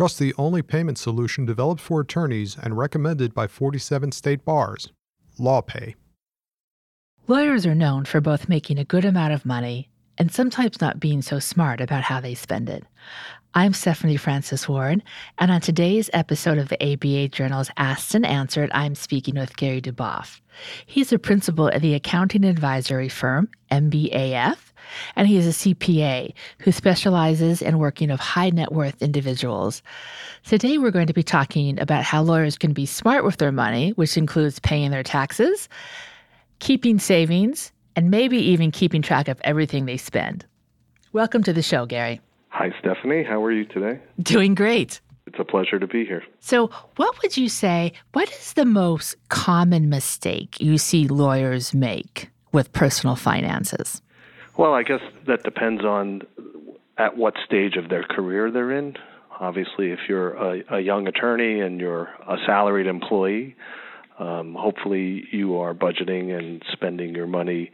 Trust the only payment solution developed for attorneys and recommended by 47 state bars LawPay. Lawyers are known for both making a good amount of money and sometimes not being so smart about how they spend it. I'm Stephanie Francis Ward, and on today's episode of the ABA Journal's Asked and Answered, I'm speaking with Gary Duboff. He's a principal at the accounting advisory firm MBAF, and he is a CPA who specializes in working with high net worth individuals. Today, we're going to be talking about how lawyers can be smart with their money, which includes paying their taxes, keeping savings, and maybe even keeping track of everything they spend. Welcome to the show, Gary. Hi, Stephanie. How are you today? Doing great. It's a pleasure to be here. So, what would you say? What is the most common mistake you see lawyers make with personal finances? Well, I guess that depends on at what stage of their career they're in. Obviously, if you're a, a young attorney and you're a salaried employee, um, hopefully you are budgeting and spending your money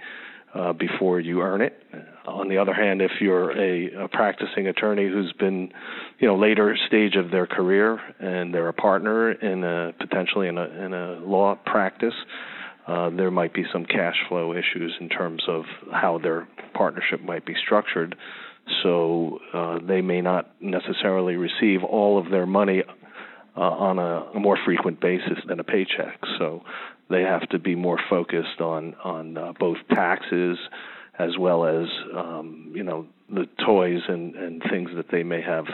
uh, before you earn it. On the other hand, if you're a, a practicing attorney who's been, you know, later stage of their career and they're a partner in a potentially in a in a law practice, uh, there might be some cash flow issues in terms of how their partnership might be structured. So uh, they may not necessarily receive all of their money uh, on a, a, more frequent basis than a paycheck. So they have to be more focused on on uh, both taxes as well as um, you know the toys and, and things that they may have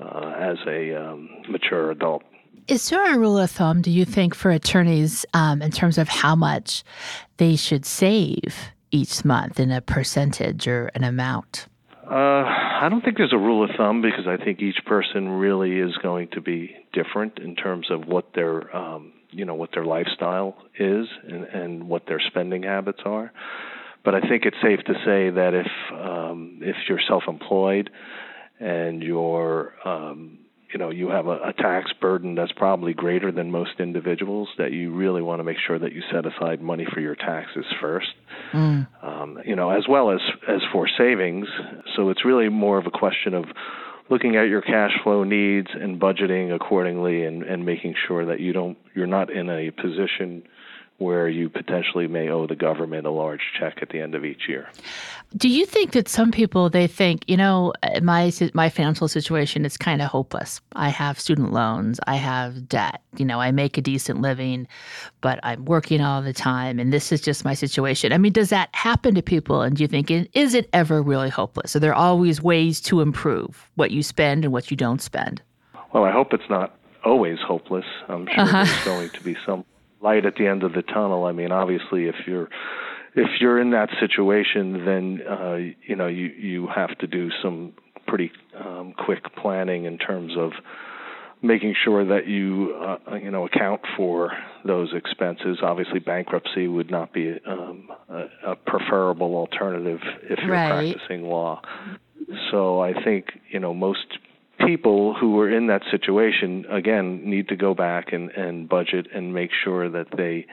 uh, as a um, mature adult. Is there a rule of thumb, do you think, for attorneys um, in terms of how much they should save each month in a percentage or an amount? Uh, I don't think there's a rule of thumb because I think each person really is going to be different in terms of what their um, you know what their lifestyle is and, and what their spending habits are. But I think it's safe to say that if um, if you're self-employed and you're um, you know you have a, a tax burden that's probably greater than most individuals that you really want to make sure that you set aside money for your taxes first mm. um, you know as well as as for savings so it's really more of a question of looking at your cash flow needs and budgeting accordingly and and making sure that you don't you're not in a position where you potentially may owe the government a large check at the end of each year. Do you think that some people they think, you know, my my financial situation is kind of hopeless. I have student loans, I have debt, you know, I make a decent living, but I'm working all the time and this is just my situation. I mean, does that happen to people and do you think is it ever really hopeless? Are there always ways to improve what you spend and what you don't spend? Well, I hope it's not always hopeless. I'm sure uh-huh. there's going to be some light at the end of the tunnel. I mean, obviously, if you're if you're in that situation, then uh, you know you you have to do some pretty um, quick planning in terms of making sure that you uh, you know account for those expenses. Obviously, bankruptcy would not be um, a, a preferable alternative if you're right. practicing law. So I think you know most people who are in that situation again need to go back and and budget and make sure that they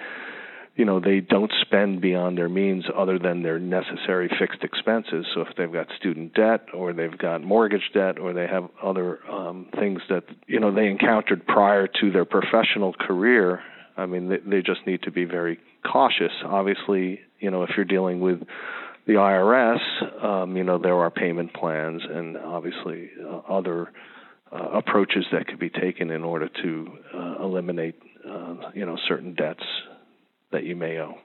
you know they don't spend beyond their means other than their necessary fixed expenses. So if they've got student debt or they've got mortgage debt or they have other um things that you know they encountered prior to their professional career i mean they, they just need to be very cautious. Obviously you know if you're dealing with the IRS, um, you know, there are payment plans and obviously uh, other uh, approaches that could be taken in order to uh, eliminate, uh, you know, certain debts that you may owe.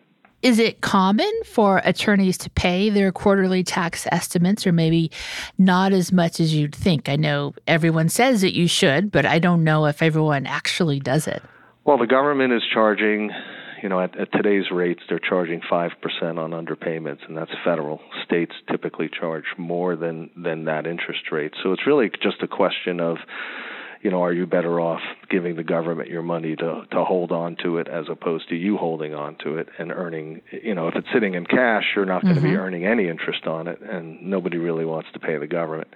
Is it common for attorneys to pay their quarterly tax estimates, or maybe not as much as you'd think? I know everyone says that you should, but I don't know if everyone actually does it. Well, the government is charging you know, at, at today's rates, they're charging five percent on underpayments, and that's federal. States typically charge more than than that interest rate. So it's really just a question of, you know, are you better off giving the government your money to to hold on to it as opposed to you holding on to it and earning, you know, if it's sitting in cash, you're not going to mm-hmm. be earning any interest on it, and nobody really wants to pay the government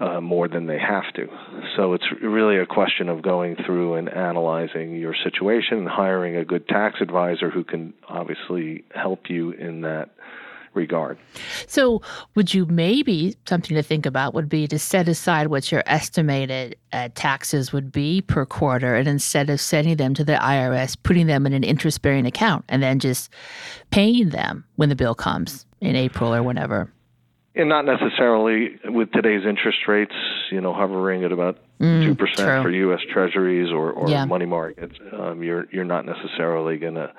uh, more than they have to. So it's really a question of going through and analyzing your situation and hiring a good tax advisor who can obviously help you in that regard. So, would you maybe something to think about would be to set aside what your estimated uh, taxes would be per quarter, and instead of sending them to the IRS, putting them in an interest bearing account and then just paying them when the bill comes in April or whenever? And not necessarily with today's interest rates, you know, hovering at about Mm, two percent for U.S. Treasuries or, or Yeah. money markets. Um, you're you're not necessarily going to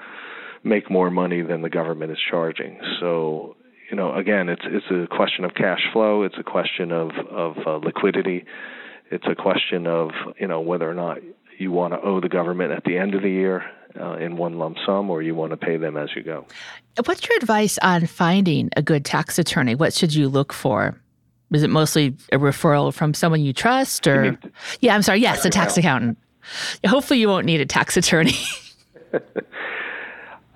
make more money than the government is charging. So, you know, again, it's it's a question of cash flow. It's a question of of uh, liquidity. It's a question of you know whether or not you want to owe the government at the end of the year uh, in one lump sum, or you want to pay them as you go. What's your advice on finding a good tax attorney? What should you look for? Is it mostly a referral from someone you trust, or mean yeah, I'm sorry, yes, a tax accountant. Hopefully, you won't need a tax attorney.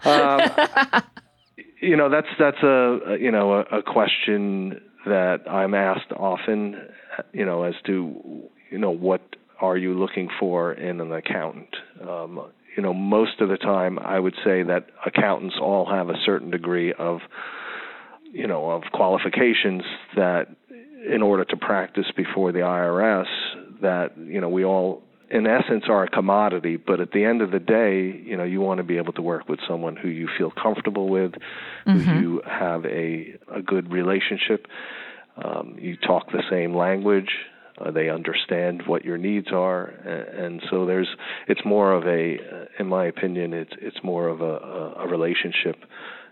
you know that's that's a, a you know a, a question that I'm asked often you know as to you know what are you looking for in an accountant? Um, you know most of the time I would say that accountants all have a certain degree of you know of qualifications that in order to practice before the IRS that you know we all in essence are a commodity. But at the end of the day you know you want to be able to work with someone who you feel comfortable with who you have a a good relationship. Um, you talk the same language uh, they understand what your needs are and, and so there's it's more of a in my opinion it's it's more of a, a, a relationship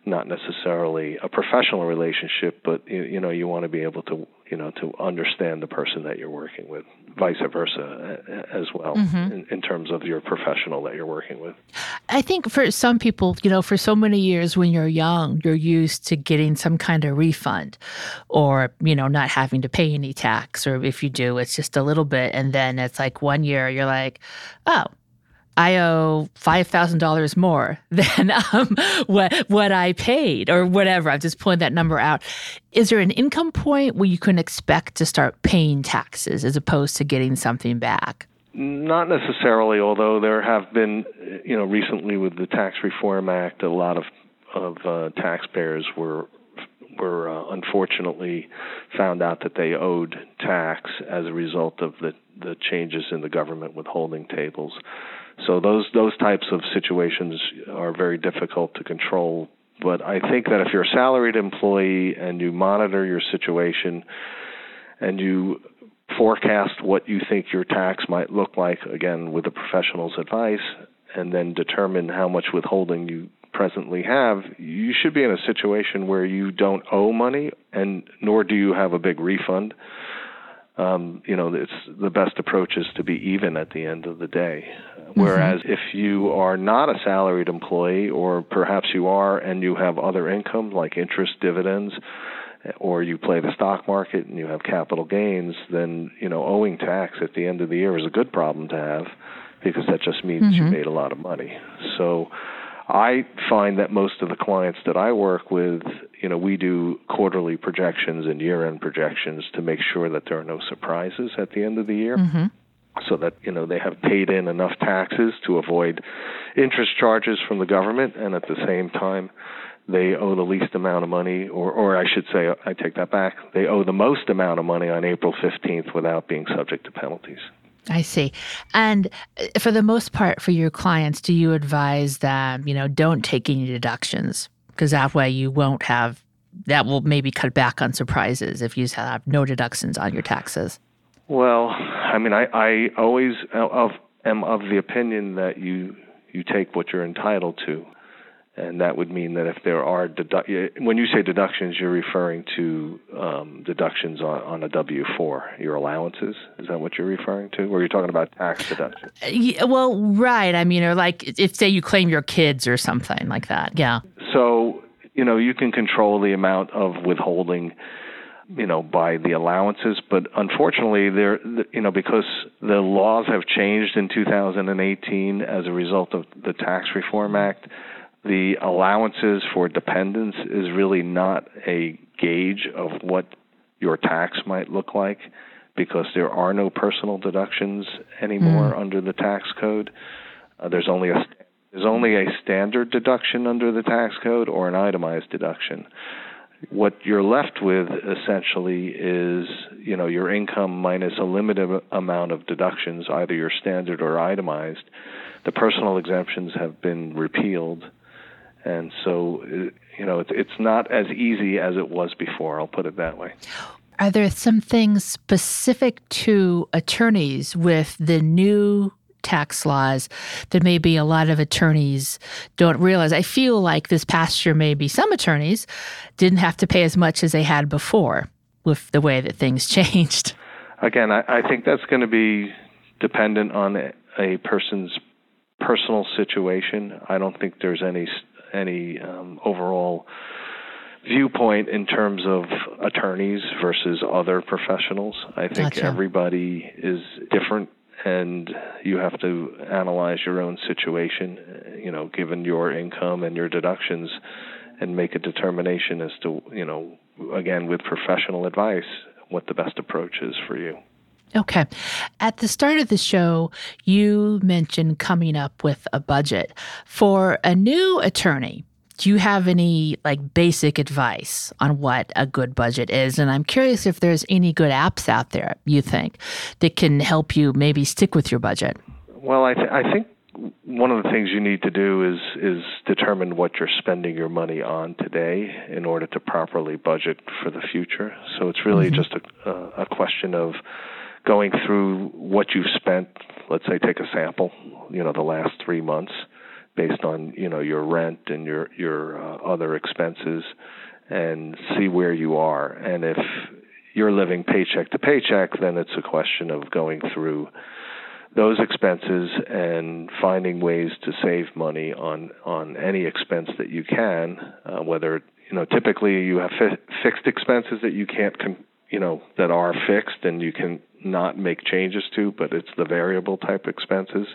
not necessarily a professional relationship but you, you know you want to be able to you know to understand the person that you're working with vice versa as well mm-hmm. in, in terms of your professional that you're working with I think for some people, you know, for so many years when you're young, you're used to getting some kind of refund or, you know, not having to pay any tax. Or if you do, it's just a little bit. And then it's like one year you're like, oh, I owe five thousand dollars more than um, what what I paid, or whatever. I'm just pulling that number out. Is there an income point where you can expect to start paying taxes as opposed to getting something back? Not necessarily, although there have been, you know, recently with the Tax Reform Act, a lot of of uh, taxpayers were were uh, unfortunately found out that they owed tax as a result of the the changes in the government withholding tables. So those those types of situations are very difficult to control. But I think that if you're a salaried employee and you monitor your situation and you forecast what you think your tax might look like again with a professional's advice and then determine how much withholding you presently have you should be in a situation where you don't owe money and nor do you have a big refund um, you know it's the best approach is to be even at the end of the day. Whereas if you are not a salaried employee or perhaps you are and you have other income like interest dividends or you play the stock market and you have capital gains, then you know owing tax at the end of the year is a good problem to have because that just means you made a lot of money. So I find that most of the clients that I work with, you know, we do quarterly projections and year-end projections to make sure that there are no surprises at the end of the year. Mm-hmm. So that you know they have paid in enough taxes to avoid interest charges from the government, and at the same time, they owe the least amount of money, or, or I should say, I take that back. They owe the most amount of money on April 15th without being subject to penalties. I see. And uh, for the most part, for your clients, do you advise them, you know, don't take any deductions because that way you won't have, that will maybe cut back on surprises if you have no deductions on your taxes? Well, I mean, I, I always of, am of the opinion that you you take what you're entitled to, and that would mean that if there are dedu- when you say deductions, you're referring to um, deductions on, on a W four, your allowances. Is that what you're referring to, or you're talking about tax deductions? Uh, Yeah, well, right. I mean, or like if, say, you claim your kids or something like that. Yeah. So you know you can control the amount of withholding you know by the allowances but unfortunately there you know because the laws have changed in 2018 as a result of the tax reform act the allowances for dependents is really not a gauge of what your tax might look like because there are no personal deductions anymore under the tax code. Uh, there's only a there's only a standard deduction under the tax code or an itemized deduction. What you're left with essentially is you know your income minus a limited amount of deductions either your standard or itemized. The personal exemptions have been repealed and so uh, you know it's it's not as easy as it was before i'll put it that way are there some things specific to attorneys with the new tax laws that maybe a lot of attorneys don't realize. I feel like this past year, maybe some attorneys didn't have to pay as much as they had before with the way that things changed. Again, I, I think that's going to be dependent on a person's personal situation. I don't think there's any any um, overall viewpoint in terms of attorneys versus other professionals. I think gotcha. everybody is different and you have to analyze your own situation, you know, given your income and your deductions, and make a determination as to, you know, again, with professional advice, what the best approach is for you. Okay. At the start of the show, you mentioned coming up with a budget. For a new attorney, do you have any like basic advice on what a good budget is? And I'm curious if there's any good apps out there you think that can help you maybe stick with your budget. Well, I, th- I think one of the things you need to do is is determine what you're spending your money on today in order to properly budget for the future. So it's really mm-hmm. just a, a question of going through what you've spent. Let's say take a sample, you know, the last three months based on you know your rent and your your uh, other expenses and see where you are and if you're living paycheck to paycheck then it's a question of going through those expenses and finding ways to save money on on any expense that you can uh, whether you know typically you have fi- fixed expenses that you can't con- you know that are fixed and you can not make changes to but it's the variable type expenses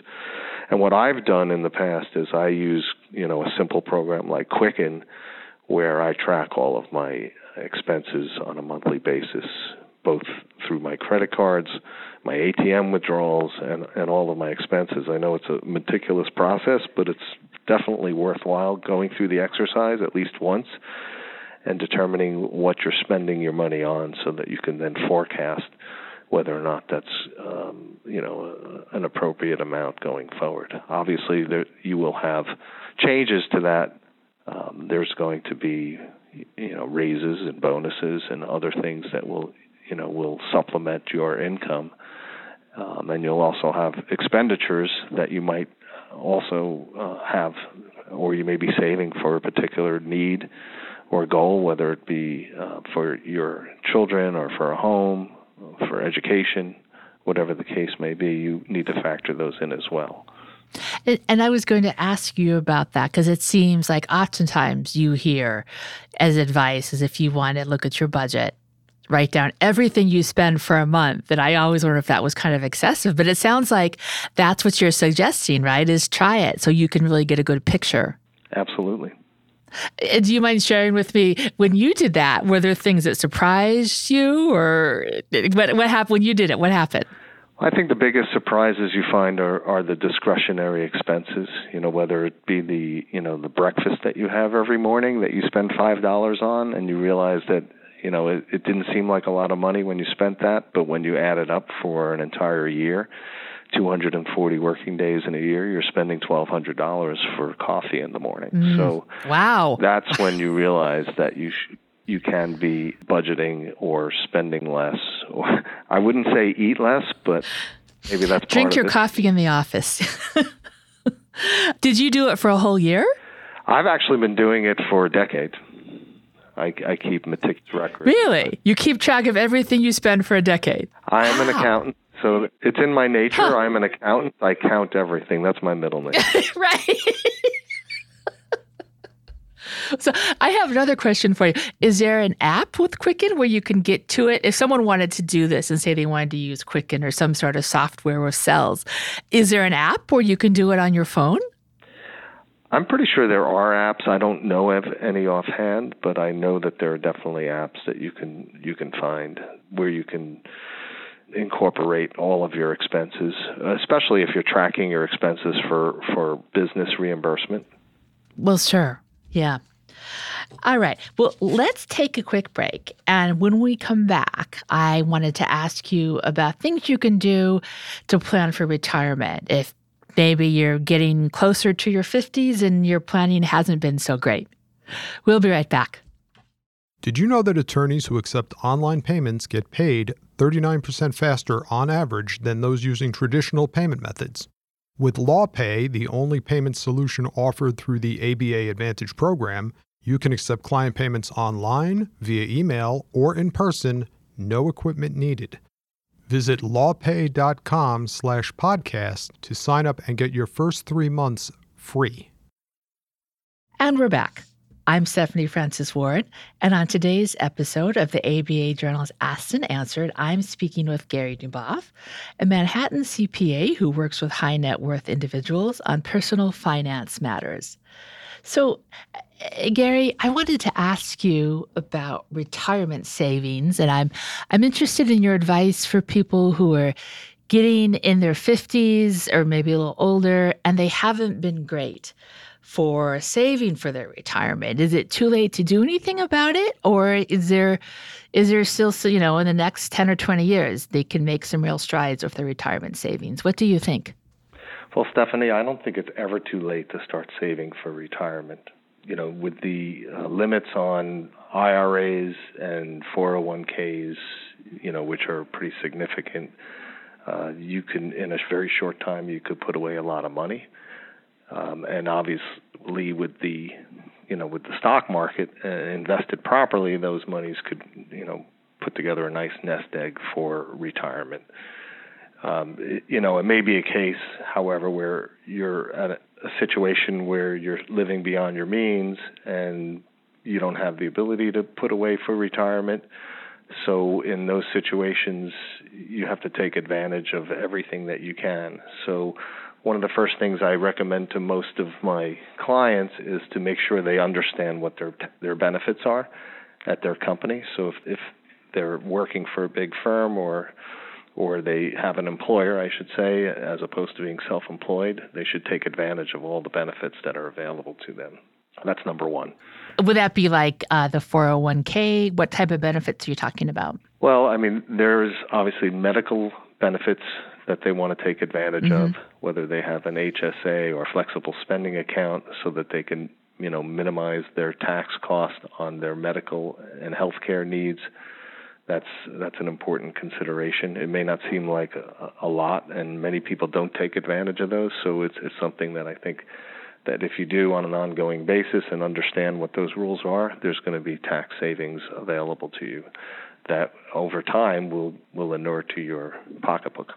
and what I've done in the past is I use, you know, a simple program like Quicken where I track all of my expenses on a monthly basis, both through my credit cards, my ATM withdrawals, and, and all of my expenses. I know it's a meticulous process, but it's definitely worthwhile going through the exercise at least once and determining what you're spending your money on so that you can then forecast whether or not that's um, you know an appropriate amount going forward. Obviously, there, you will have changes to that. Um, there's going to be you know raises and bonuses and other things that will you know will supplement your income, um, and you'll also have expenditures that you might also uh, have, or you may be saving for a particular need or goal, whether it be uh, for your children or for a home for education, whatever the case may be, you need to factor those in as well. And I was going to ask you about that because it seems like oftentimes you hear as advice is if you want to look at your budget, write down everything you spend for a month. And I always wonder if that was kind of excessive, but it sounds like that's what you're suggesting, right? Is try it so you can really get a good picture. Absolutely. Do you mind sharing with me when you did that? Were there things that surprised you, or what, what happened when you did it? What happened? I think the biggest surprises you find are, are the discretionary expenses. You know, whether it be the you know the breakfast that you have every morning that you spend five dollars on, and you realize that you know it, it didn't seem like a lot of money when you spent that, but when you add it up for an entire year, 240 working days in a year, you're spending $1,200 for coffee in the morning. Mm. So wow, that's when you realize that you sh- you can be budgeting or spending less. Or I wouldn't say eat less, but maybe that's drink your coffee in the office. Did you do it for a whole year? I've actually been doing it for a decade. I, I keep meticulous records. Really? You keep track of everything you spend for a decade? I am an accountant. So it's in my nature. Huh. I'm an accountant. I count everything. That's my middle name. right. so I have another question for you. Is there an app with Quicken where you can get to it? If someone wanted to do this and say they wanted to use Quicken or some sort of software with cells, is there an app where you can do it on your phone? I'm pretty sure there are apps. I don't know of any offhand, but I know that there are definitely apps that you can you can find where you can incorporate all of your expenses, especially if you're tracking your expenses for, for business reimbursement. Well, sure. Yeah. All right. Well, let's take a quick break. And when we come back, I wanted to ask you about things you can do to plan for retirement. If maybe you're getting closer to your 50s and your planning hasn't been so great. We'll be right back. Did you know that attorneys who accept online payments get paid 39% faster on average than those using traditional payment methods? With LawPay, the only payment solution offered through the ABA Advantage program, you can accept client payments online, via email, or in person, no equipment needed. Visit lawpay.com slash podcast to sign up and get your first three months free. And we're back. I'm Stephanie Francis Ward, and on today's episode of the ABA Journal's Asked and Answered, I'm speaking with Gary Duboff, a Manhattan CPA who works with high net worth individuals on personal finance matters. So, uh, Gary, I wanted to ask you about retirement savings, and I'm I'm interested in your advice for people who are getting in their 50s or maybe a little older and they haven't been great for saving for their retirement? Is it too late to do anything about it, or is there is there still you know in the next ten or twenty years they can make some real strides with their retirement savings? What do you think? Well, Stephanie, I don't think it's ever too late to start saving for retirement. You know, with the uh, limits on IRAs and 401ks, you know, which are pretty significant, uh, you can in a very short time you could put away a lot of money. Um, and obviously, with the you know with the stock market uh, invested properly, those monies could you know put together a nice nest egg for retirement. Um, it, you know, it may be a case, however, where you're at a, a situation where you're living beyond your means and you don't have the ability to put away for retirement. So in those situations, you have to take advantage of everything that you can. So one of the first things I recommend to most of my clients is to make sure they understand what their their benefits are at their company. So if if they're working for a big firm or or they have an employer, I should say, as opposed to being self-employed, they should take advantage of all the benefits that are available to them. That's number one. Would that be like uh, the 401k? What type of benefits are you talking about? Well, I mean, there's obviously medical benefits that they want to take advantage mm-hmm. of, whether they have an HSA or flexible spending account so that they can, you know, minimize their tax cost on their medical and healthcare needs. That's that's an important consideration. It may not seem like a, a lot, and many people don't take advantage of those. So it's it's something that I think that if you do on an ongoing basis and understand what those rules are, there's going to be tax savings available to you that over time will will inure to your pocketbook.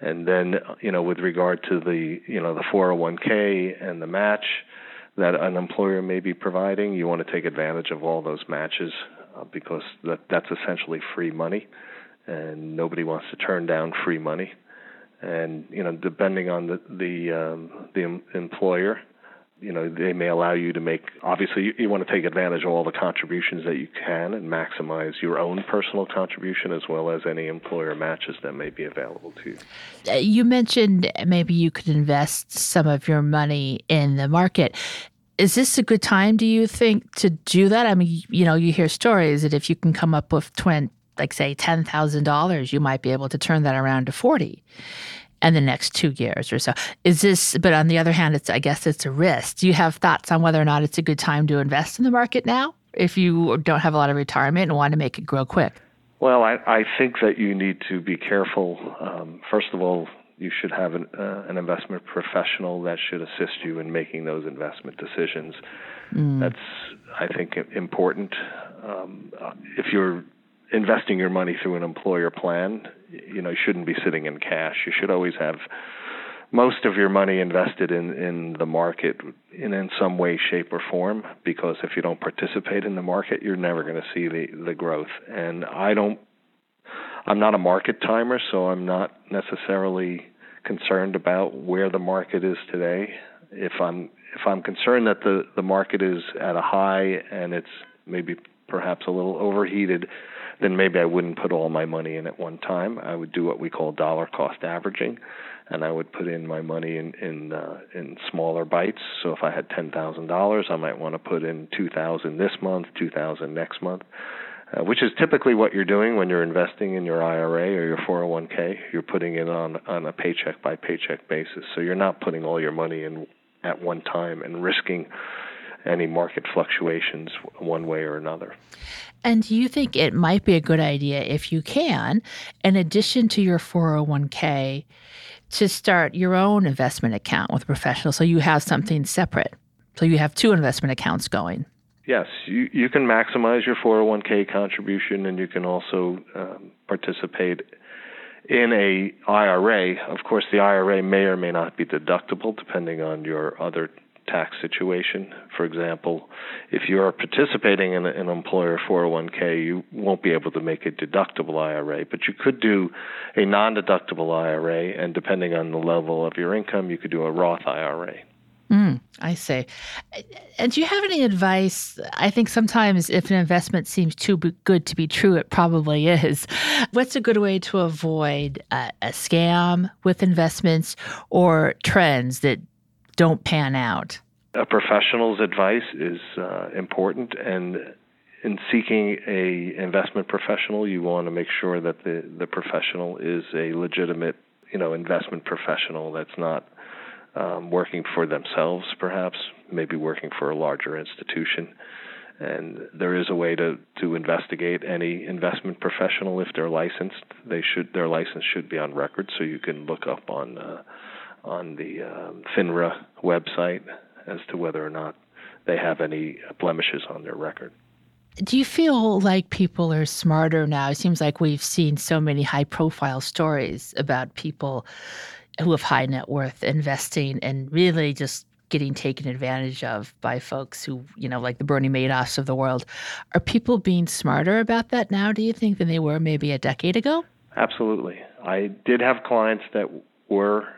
And then, you know, with regard to the, you know, the 401k and the match that an employer may be providing, you want to take advantage of all those matches uh, because that that's essentially free money, and nobody wants to turn down free money. And you know, depending on the the um, the employer, you know they may allow you to make obviously you, you, want to take advantage of all the contributions that you can and maximize your own personal contribution as well as any employer matches that may be available to you. Uh, you mentioned maybe you could invest some of your money in the market. Is this a good time do you think to do that? I mean you know you hear stories that if you can come up with 20 like say $10,000 you might be able to turn that around to 40 and the next two years or so. Is this, but on the other hand, it's, I guess it's a risk. Do you have thoughts on whether or not it's a good time to invest in the market now if you don't have a lot of retirement and want to make it grow quick? Well, I, I think that you need to be careful. Um, first of all, you should have an, uh, an investment professional that should assist you in making those investment decisions. Mm. That's, I think, important. Um, if you're investing your money through an employer plan, you know, you shouldn't be sitting in cash. You should always have most of your money invested in in the market in in some way shape or form because if you don't participate in the market you're never going to see the the growth and i don't i'm not a market timer so i'm not necessarily concerned about where the market is today if i'm if i'm concerned that the the market is at a high and it's maybe perhaps a little overheated then maybe I wouldn't put all my money in at one time. I would do what we call dollar cost averaging, and I would put in my money in in uh, in smaller bites. So if I had ten thousand dollars, I might want to put in two thousand this month, two thousand next month. Uh, which is typically what you're doing when you're investing in your IRA or your 401k. You're putting it on on a paycheck by paycheck basis. So you're not putting all your money in at one time and risking any market fluctuations one way or another. And do you think it might be a good idea if you can, in addition to your 401k, to start your own investment account with a professional so you have something separate? So you have two investment accounts going. Yes, you, you can maximize your 401k contribution and you can also um, participate in a IRA. Of course, the IRA may or may not be deductible depending on your other tax situation. For example, if you're participating in an employer 401k, you won't be able to make a deductible IRA, but you could do a non deductible IRA, and depending on the level of your income, you could do a Roth IRA. Mm, I see. And do you have any advice? I think sometimes if an investment seems too good to be true, it probably is. What's a good way to avoid a, a scam with investments or trends that don't pan out? A professional's advice is uh, important, and in seeking a investment professional, you want to make sure that the the professional is a legitimate, you know, investment professional that's not um, working for themselves, perhaps maybe working for a larger institution. And there is a way to, to investigate any investment professional if they're licensed. They should their license should be on record, so you can look up on uh, on the um, FINRA website as to whether or not they have any blemishes on their record. Do you feel like people are smarter now? It seems like we've seen so many high profile stories about people who have high net worth investing and really just getting taken advantage of by folks who, you know, like the Bernie Madoffs of the world. Are people being smarter about that now, do you think, than they were maybe a decade ago? Absolutely. I did have clients that were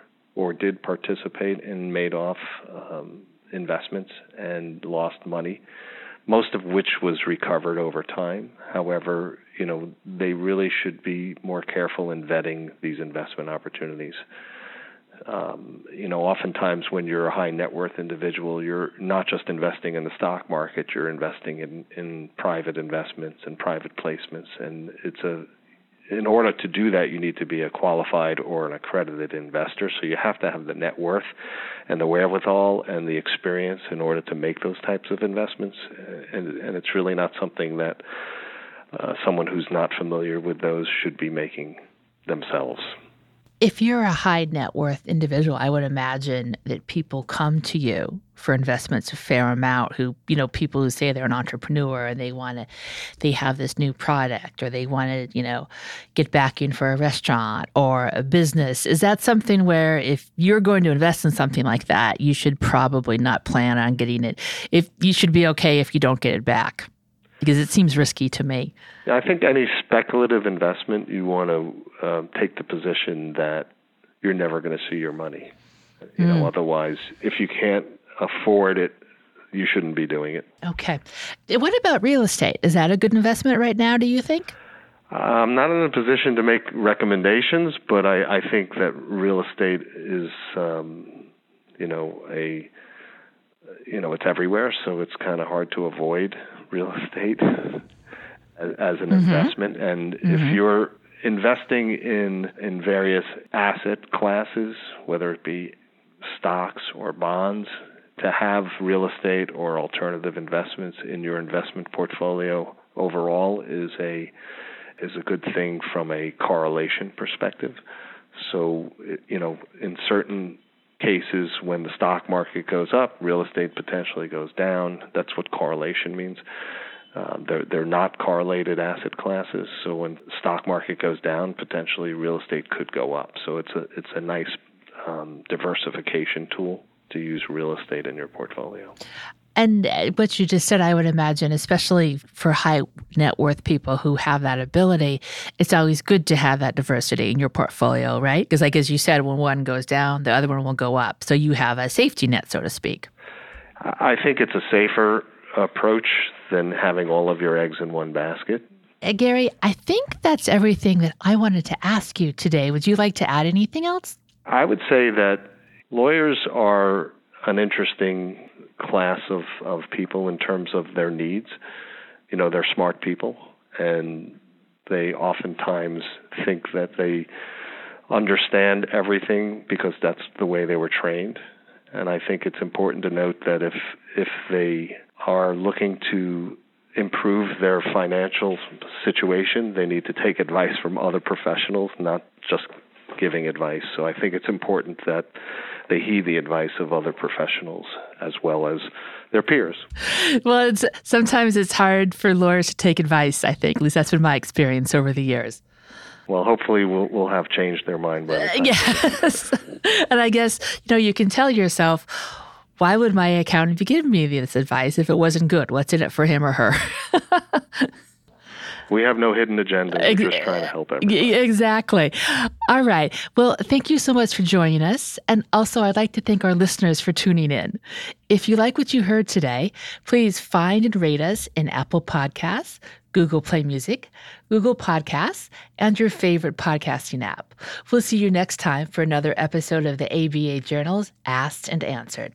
or did participate in Madoff um, investments and lost money, most of which was recovered over time. However, you know, they really should be more careful in vetting these investment opportunities. Um, you know, oftentimes when you're a high net worth individual, you're not just investing in the stock market, you're investing in, in private investments and private placements. And it's a in order to do that, you need to be a qualified or an accredited investor. So you have to have the net worth and the wherewithal and the experience in order to make those types of investments. And, and it's really not something that uh, someone who's not familiar with those should be making themselves if you're a high net worth individual, I would imagine that people come to you for investments a fair amount who, you know, people who say they're an entrepreneur and they want to, they have this new product or they want to, you know, get back in for a restaurant or a business. Is that something where if you're going to invest in something like that, you should probably not plan on getting it? If you should be okay if you don't get it back because it seems risky to me. I think any speculative investment, you want to uh, take the position that you're never going to see your money. You mm. know, hmm. otherwise, if you can't afford it, you shouldn't be doing it. Okay. What about real estate? Is that a good investment right now? Do you think? I'm not in a position to make recommendations, but I, I think that real estate is, um, you know, a, you know, it's everywhere, so it's kind of hard to avoid real estate as, as an mm-hmm. investment. And mm-hmm. if you're investing in in various asset classes, whether it be stocks or bonds, to have real estate or alternative investments in your investment portfolio overall is a is a good thing from a correlation perspective. So, you know, in certain cases when the stock market goes up, real estate potentially goes down. That's what correlation means. Um, they're they're not correlated asset classes. So when stock market goes down, potentially real estate could go up. So it's a it's a nice um, diversification tool to use real estate in your portfolio. And uh, what you just said, I would imagine, especially for high net worth people who have that ability, it's always good to have that diversity in your portfolio, right? Because, like as you said, when one goes down, the other one will go up. So you have a safety net, so to speak. I think it's a safer approach than having all of your eggs in one basket. Uh, Gary, I think that's everything that I wanted to ask you today. Would you like to add anything else? I would say that lawyers are an interesting class of, of people in terms of their needs. You know, they're smart people and they oftentimes think that they understand everything because that's the way they were trained. And I think it's important to note that if if they are looking to improve their financial situation, they need to take advice from other professionals, not just giving advice. So I think it's important that they heed the advice of other professionals as well as their peers. Well, it's, sometimes it's hard for lawyers to take advice, I think. At least that's been my experience over the years. Well, hopefully we'll, we'll have changed their mind by the time. Uh, yes. and I guess, you know, you can tell yourself, why would my accountant be giving me this advice if it wasn't good? What's in it for him or her? we have no hidden agenda. We're just trying to help everybody. Exactly. All right. Well, thank you so much for joining us. And also, I'd like to thank our listeners for tuning in. If you like what you heard today, please find and rate us in Apple Podcasts, Google Play Music, Google Podcasts, and your favorite podcasting app. We'll see you next time for another episode of the ABA Journal's Asked and Answered.